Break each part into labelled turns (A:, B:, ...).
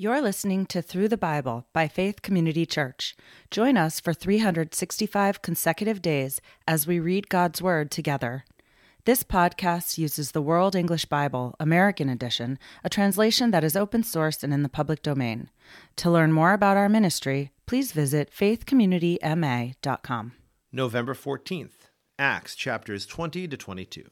A: You're listening to Through the Bible by Faith Community Church. Join us for 365 consecutive days as we read God's Word together. This podcast uses the World English Bible, American Edition, a translation that is open source and in the public domain. To learn more about our ministry, please visit faithcommunityma.com.
B: November 14th, Acts chapters 20 to 22.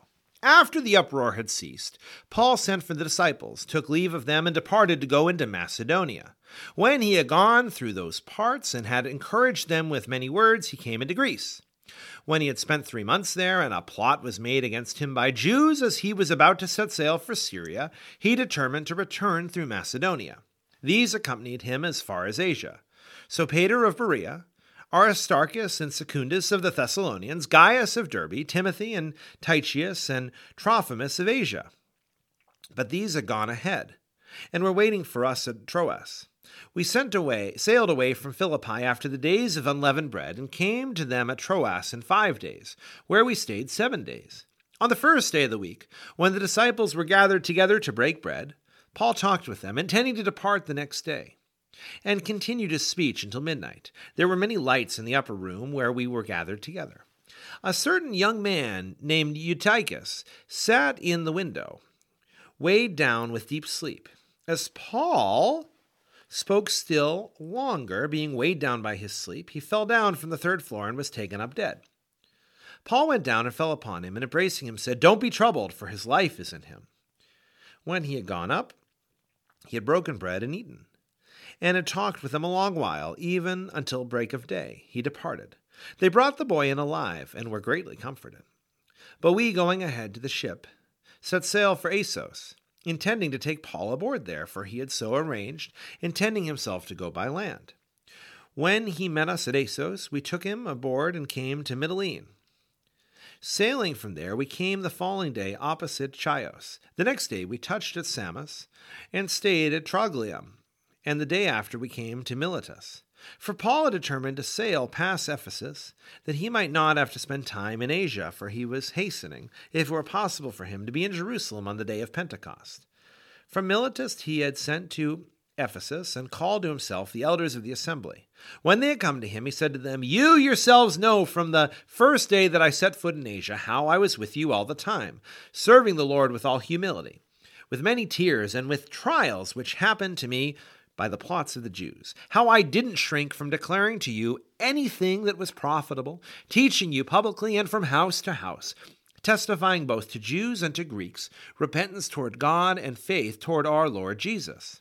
B: After the uproar had ceased, Paul sent for the disciples, took leave of them, and departed to go into Macedonia. When he had gone through those parts and had encouraged them with many words, he came into Greece. When he had spent three months there, and a plot was made against him by Jews as he was about to set sail for Syria, he determined to return through Macedonia. These accompanied him as far as Asia. Sopater of Berea, Aristarchus and Secundus of the Thessalonians, Gaius of Derbe, Timothy and Tychicus, and Trophimus of Asia. But these had gone ahead, and were waiting for us at Troas. We sent away, sailed away from Philippi after the days of unleavened bread, and came to them at Troas in five days, where we stayed seven days. On the first day of the week, when the disciples were gathered together to break bread, Paul talked with them, intending to depart the next day and continued his speech until midnight. There were many lights in the upper room where we were gathered together. A certain young man named Eutychus sat in the window, weighed down with deep sleep. As Paul spoke still longer, being weighed down by his sleep, he fell down from the third floor and was taken up dead. Paul went down and fell upon him, and embracing him said, Don't be troubled, for his life is in him. When he had gone up, he had broken bread and eaten and had talked with them a long while, even until break of day. He departed. They brought the boy in alive, and were greatly comforted. But we, going ahead to the ship, set sail for Assos, intending to take Paul aboard there, for he had so arranged, intending himself to go by land. When he met us at Assos, we took him aboard and came to Mytilene. Sailing from there, we came the following day opposite Chios. The next day, we touched at Samos and stayed at Trogyllium and the day after we came to Miletus. For Paul had determined to sail past Ephesus, that he might not have to spend time in Asia, for he was hastening, if it were possible for him, to be in Jerusalem on the day of Pentecost. From Miletus he had sent to Ephesus and called to himself the elders of the assembly. When they had come to him, he said to them, You yourselves know from the first day that I set foot in Asia how I was with you all the time, serving the Lord with all humility, with many tears and with trials which happened to me by the plots of the Jews, how I didn't shrink from declaring to you anything that was profitable, teaching you publicly and from house to house, testifying both to Jews and to Greeks repentance toward God and faith toward our Lord Jesus.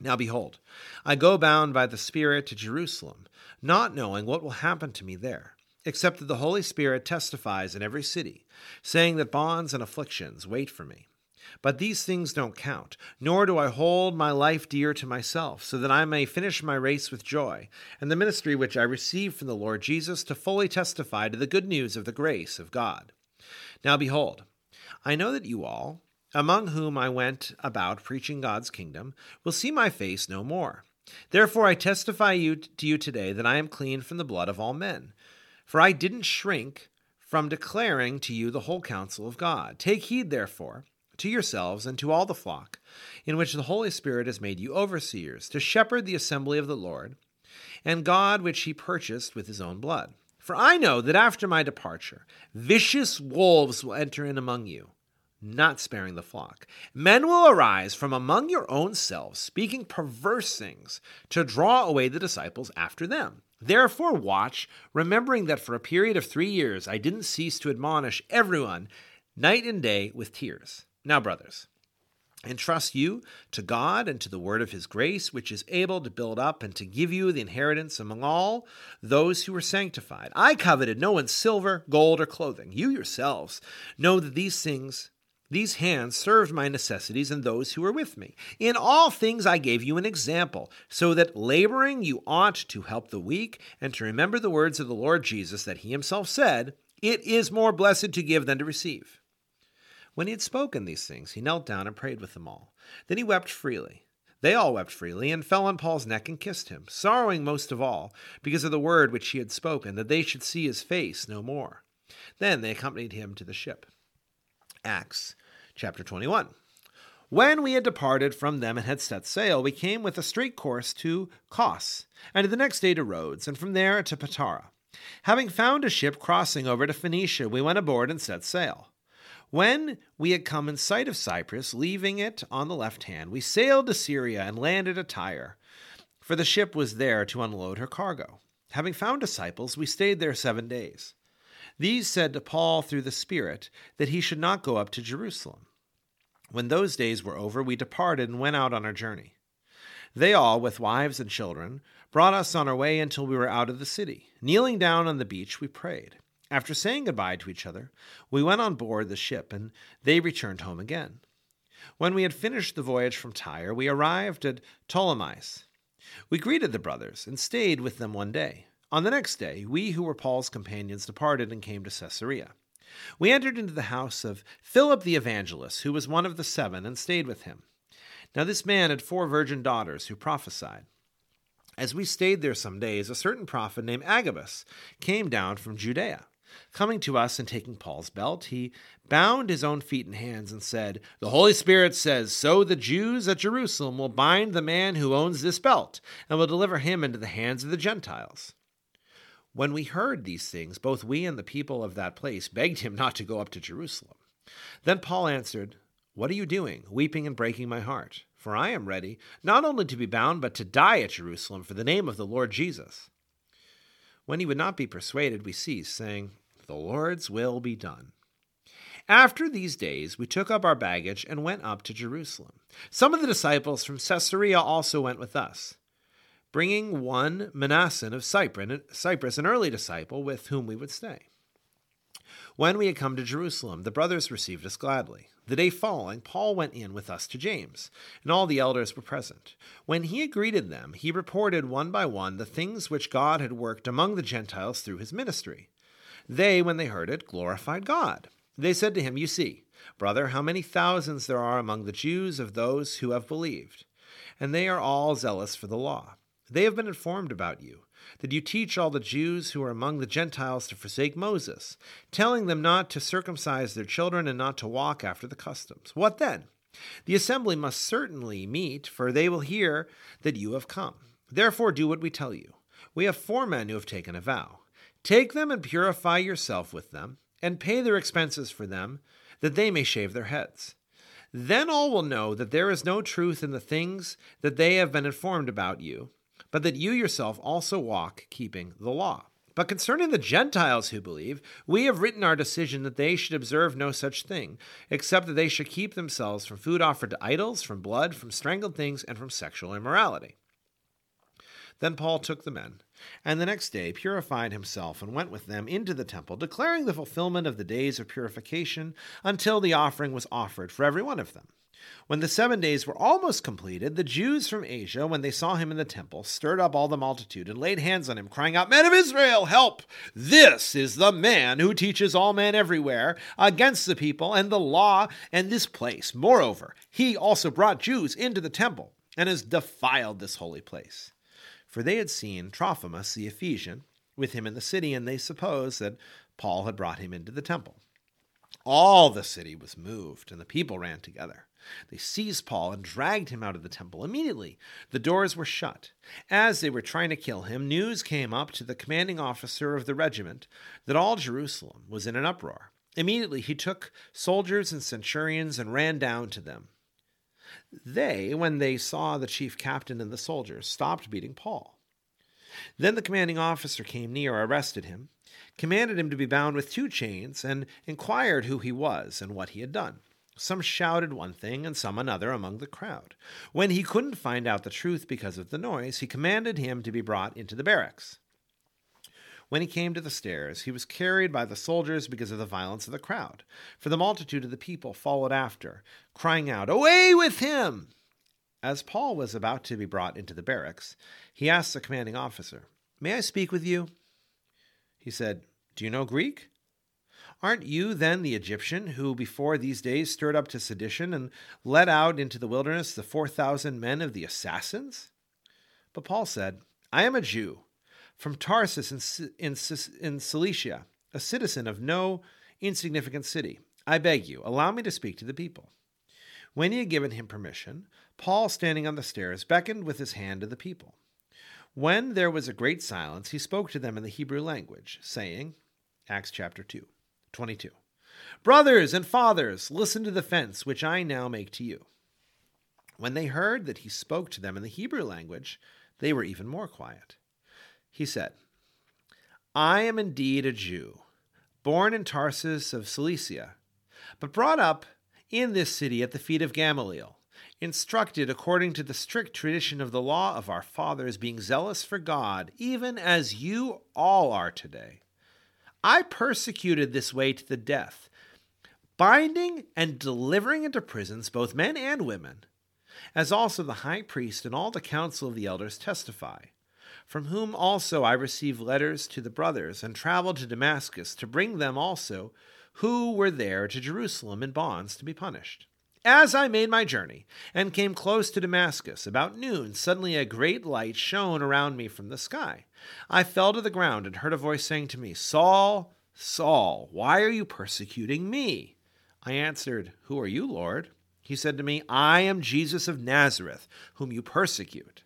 B: Now behold, I go bound by the Spirit to Jerusalem, not knowing what will happen to me there, except that the Holy Spirit testifies in every city, saying that bonds and afflictions wait for me. But these things don't count, nor do I hold my life dear to myself, so that I may finish my race with joy, and the ministry which I received from the Lord Jesus to fully testify to the good news of the grace of God. Now behold, I know that you all, among whom I went about preaching God's kingdom, will see my face no more. Therefore I testify you, to you today that I am clean from the blood of all men. For I didn't shrink from declaring to you the whole counsel of God. Take heed, therefore, to yourselves and to all the flock, in which the Holy Spirit has made you overseers, to shepherd the assembly of the Lord, and God which he purchased with his own blood. For I know that after my departure, vicious wolves will enter in among you, not sparing the flock. Men will arise from among your own selves, speaking perverse things, to draw away the disciples after them. Therefore, watch, remembering that for a period of three years I didn't cease to admonish everyone, night and day, with tears. Now, brothers, entrust you to God and to the word of his grace, which is able to build up and to give you the inheritance among all those who are sanctified. I coveted no one's silver, gold, or clothing. You yourselves know that these things. These hands served my necessities and those who were with me. In all things I gave you an example, so that laboring you ought to help the weak and to remember the words of the Lord Jesus that he himself said, It is more blessed to give than to receive. When he had spoken these things, he knelt down and prayed with them all. Then he wept freely. They all wept freely, and fell on Paul's neck and kissed him, sorrowing most of all, because of the word which he had spoken, that they should see his face no more. Then they accompanied him to the ship. Acts chapter 21. When we had departed from them and had set sail, we came with a straight course to Cos, and the next day to Rhodes, and from there to Patara. Having found a ship crossing over to Phoenicia, we went aboard and set sail. When we had come in sight of Cyprus, leaving it on the left hand, we sailed to Syria and landed at Tyre, for the ship was there to unload her cargo. Having found disciples, we stayed there seven days. These said to Paul through the Spirit that he should not go up to Jerusalem. When those days were over, we departed and went out on our journey. They all, with wives and children, brought us on our way until we were out of the city. Kneeling down on the beach, we prayed. After saying goodbye to each other, we went on board the ship, and they returned home again. When we had finished the voyage from Tyre, we arrived at Ptolemais. We greeted the brothers and stayed with them one day. On the next day, we who were Paul's companions departed and came to Caesarea. We entered into the house of Philip the evangelist, who was one of the seven, and stayed with him. Now, this man had four virgin daughters who prophesied. As we stayed there some days, a certain prophet named Agabus came down from Judea. Coming to us and taking Paul's belt, he bound his own feet and hands and said, The Holy Spirit says, So the Jews at Jerusalem will bind the man who owns this belt and will deliver him into the hands of the Gentiles. When we heard these things, both we and the people of that place begged him not to go up to Jerusalem. Then Paul answered, What are you doing, weeping and breaking my heart? For I am ready, not only to be bound, but to die at Jerusalem for the name of the Lord Jesus. When he would not be persuaded, we ceased, saying, The Lord's will be done. After these days, we took up our baggage and went up to Jerusalem. Some of the disciples from Caesarea also went with us bringing one Mnason of Cyprus, an early disciple with whom we would stay. When we had come to Jerusalem, the brothers received us gladly. The day following, Paul went in with us to James, and all the elders were present. When he had greeted them, he reported one by one the things which God had worked among the Gentiles through his ministry. They, when they heard it, glorified God. They said to him, You see, brother, how many thousands there are among the Jews of those who have believed, and they are all zealous for the law. They have been informed about you, that you teach all the Jews who are among the Gentiles to forsake Moses, telling them not to circumcise their children and not to walk after the customs. What then? The assembly must certainly meet, for they will hear that you have come. Therefore, do what we tell you. We have four men who have taken a vow. Take them and purify yourself with them, and pay their expenses for them, that they may shave their heads. Then all will know that there is no truth in the things that they have been informed about you but that you yourself also walk keeping the law. But concerning the Gentiles who believe, we have written our decision that they should observe no such thing, except that they should keep themselves from food offered to idols, from blood, from strangled things, and from sexual immorality. Then Paul took the men, and the next day purified himself and went with them into the temple, declaring the fulfillment of the days of purification until the offering was offered for every one of them. When the seven days were almost completed, the Jews from Asia, when they saw him in the temple, stirred up all the multitude and laid hands on him, crying out, Men of Israel, help! This is the man who teaches all men everywhere against the people and the law and this place. Moreover, he also brought Jews into the temple and has defiled this holy place. For they had seen Trophimus the Ephesian with him in the city, and they supposed that Paul had brought him into the temple. All the city was moved, and the people ran together. They seized Paul and dragged him out of the temple. Immediately, the doors were shut. As they were trying to kill him, news came up to the commanding officer of the regiment that all Jerusalem was in an uproar. Immediately, he took soldiers and centurions and ran down to them. They, when they saw the chief captain and the soldiers, stopped beating Paul. Then the commanding officer came near, arrested him, commanded him to be bound with two chains, and inquired who he was and what he had done. Some shouted one thing and some another among the crowd. When he couldn't find out the truth because of the noise, he commanded him to be brought into the barracks. When he came to the stairs, he was carried by the soldiers because of the violence of the crowd, for the multitude of the people followed after, crying out, Away with him! As Paul was about to be brought into the barracks, he asked the commanding officer, May I speak with you? He said, Do you know Greek? Aren't you then the Egyptian who before these days stirred up to sedition and led out into the wilderness the 4,000 men of the assassins? But Paul said, I am a Jew from Tarsus in, in, in Cilicia, a citizen of no insignificant city. I beg you, allow me to speak to the people. When he had given him permission, Paul, standing on the stairs, beckoned with his hand to the people. When there was a great silence, he spoke to them in the Hebrew language, saying, Acts chapter 2, 22. Brothers and fathers, listen to the fence which I now make to you. When they heard that he spoke to them in the Hebrew language, they were even more quiet. He said, I am indeed a Jew, born in Tarsus of Cilicia, but brought up in this city at the feet of Gamaliel, instructed according to the strict tradition of the law of our fathers, being zealous for God, even as you all are today. I persecuted this way to the death, binding and delivering into prisons both men and women, as also the high priest and all the council of the elders testify from whom also I received letters to the brothers, and traveled to Damascus to bring them also who were there to Jerusalem in bonds to be punished. As I made my journey and came close to Damascus, about noon, suddenly a great light shone around me from the sky. I fell to the ground and heard a voice saying to me, Saul, Saul, why are you persecuting me? I answered, Who are you, Lord? He said to me, I am Jesus of Nazareth, whom you persecute.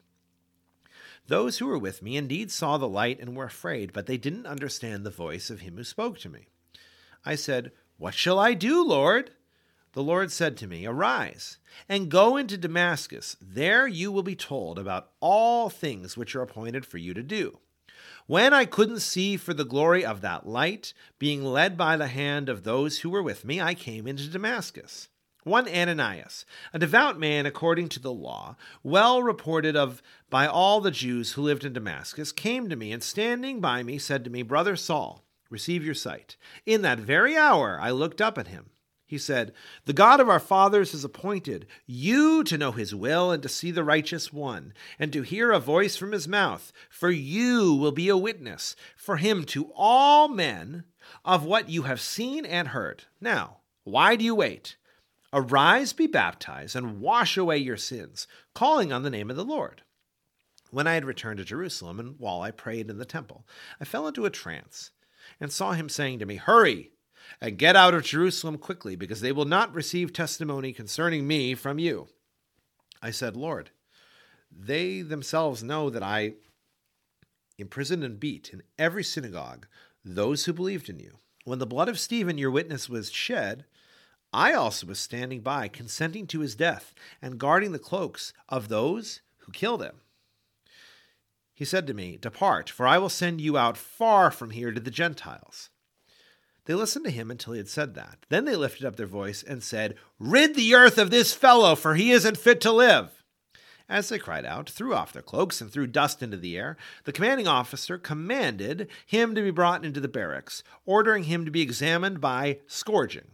B: Those who were with me indeed saw the light and were afraid, but they didn't understand the voice of him who spoke to me. I said, What shall I do, Lord? The Lord said to me, Arise and go into Damascus. There you will be told about all things which are appointed for you to do. When I couldn't see for the glory of that light, being led by the hand of those who were with me, I came into Damascus. One Ananias, a devout man according to the law, well reported of by all the Jews who lived in Damascus, came to me and standing by me said to me, Brother Saul, receive your sight. In that very hour I looked up at him. He said, The God of our fathers has appointed you to know his will and to see the righteous one, and to hear a voice from his mouth. For you will be a witness for him to all men of what you have seen and heard. Now, why do you wait? Arise, be baptized, and wash away your sins, calling on the name of the Lord. When I had returned to Jerusalem, and while I prayed in the temple, I fell into a trance, and saw him saying to me, Hurry, and get out of Jerusalem quickly, because they will not receive testimony concerning me from you. I said, Lord, they themselves know that I imprisoned and beat in every synagogue those who believed in you. When the blood of Stephen, your witness, was shed, I also was standing by, consenting to his death, and guarding the cloaks of those who killed him. He said to me, Depart, for I will send you out far from here to the Gentiles. They listened to him until he had said that. Then they lifted up their voice and said, Rid the earth of this fellow, for he isn't fit to live. As they cried out, threw off their cloaks, and threw dust into the air, the commanding officer commanded him to be brought into the barracks, ordering him to be examined by scourging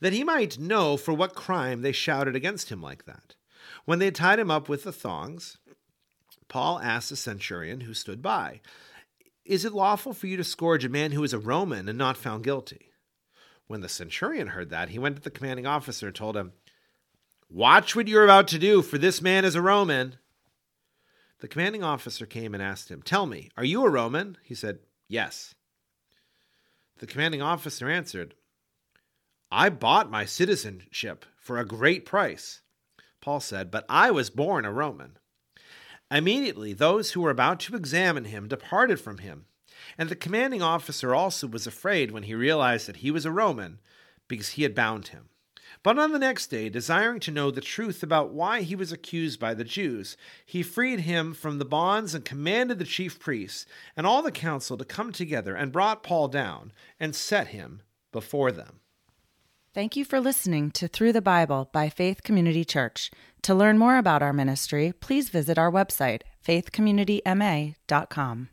B: that he might know for what crime they shouted against him like that. When they tied him up with the thongs, Paul asked the centurion who stood by, Is it lawful for you to scourge a man who is a Roman and not found guilty? When the centurion heard that, he went to the commanding officer and told him, Watch what you're about to do, for this man is a Roman. The commanding officer came and asked him, Tell me, are you a Roman? He said, Yes. The commanding officer answered, I bought my citizenship for a great price. Paul said, But I was born a Roman. Immediately, those who were about to examine him departed from him. And the commanding officer also was afraid when he realized that he was a Roman, because he had bound him. But on the next day, desiring to know the truth about why he was accused by the Jews, he freed him from the bonds and commanded the chief priests and all the council to come together and brought Paul down and set him before them.
A: Thank you for listening to Through the Bible by Faith Community Church. To learn more about our ministry, please visit our website, faithcommunityma.com.